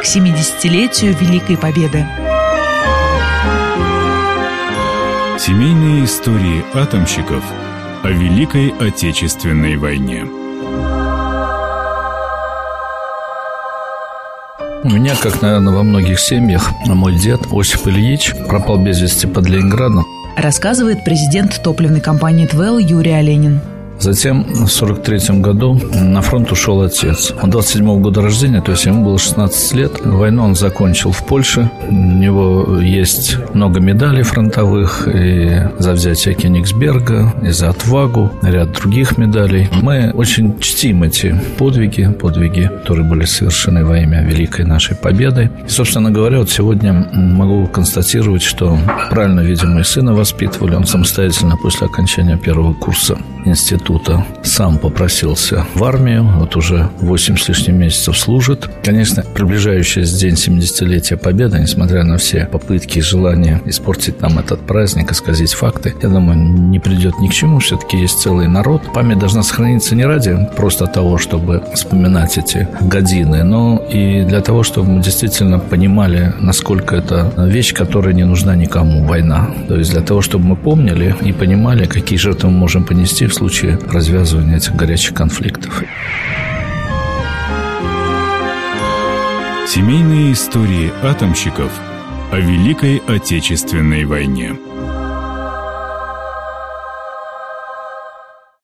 к 70-летию Великой Победы. Семейные истории атомщиков о Великой Отечественной войне. У меня, как, наверное, во многих семьях, мой дед Осип Ильич пропал без вести под Ленинградом. Рассказывает президент топливной компании «ТВЭЛ» Юрий Оленин. Затем в 43 году на фронт ушел отец. Он 27 -го года рождения, то есть ему было 16 лет. Войну он закончил в Польше. У него есть много медалей фронтовых и за взятие Кенигсберга, и за отвагу, ряд других медалей. Мы очень чтим эти подвиги, подвиги, которые были совершены во имя великой нашей победы. И, собственно говоря, вот сегодня могу констатировать, что правильно, видимо, и сына воспитывали. Он самостоятельно после окончания первого курса института института сам попросился в армию, вот уже 8 с лишним месяцев служит. Конечно, приближающийся день 70-летия Победы, несмотря на все попытки и желания испортить нам этот праздник, исказить факты, я думаю, не придет ни к чему. Все-таки есть целый народ. Память должна сохраниться не ради просто того, чтобы вспоминать эти годины, но и для того, чтобы мы действительно понимали, насколько это вещь, которая не нужна никому, война. То есть для того, чтобы мы помнили и понимали, какие жертвы мы можем понести в случае развязывания этих горячих конфликтов. Семейные истории атомщиков о Великой Отечественной войне.